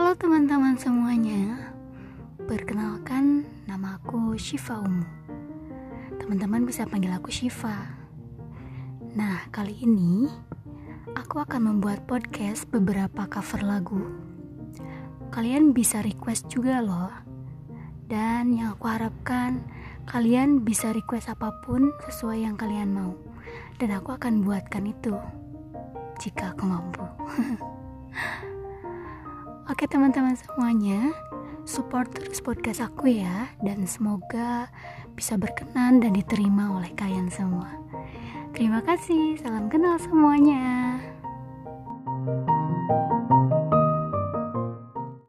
Halo teman-teman semuanya. Perkenalkan nama aku Shiva Umu. Teman-teman bisa panggil aku Shiva. Nah kali ini Aku akan membuat podcast beberapa cover lagu. Kalian bisa request juga loh. Dan yang aku harapkan Kalian bisa request apa pun sesuai yang kalian mau. Dan aku akan buatkan itu Jika aku mampu Oke teman-teman semuanya, support terus podcast aku ya dan semoga bisa berkenan dan diterima oleh kalian semua. Terima kasih, salam kenal semuanya.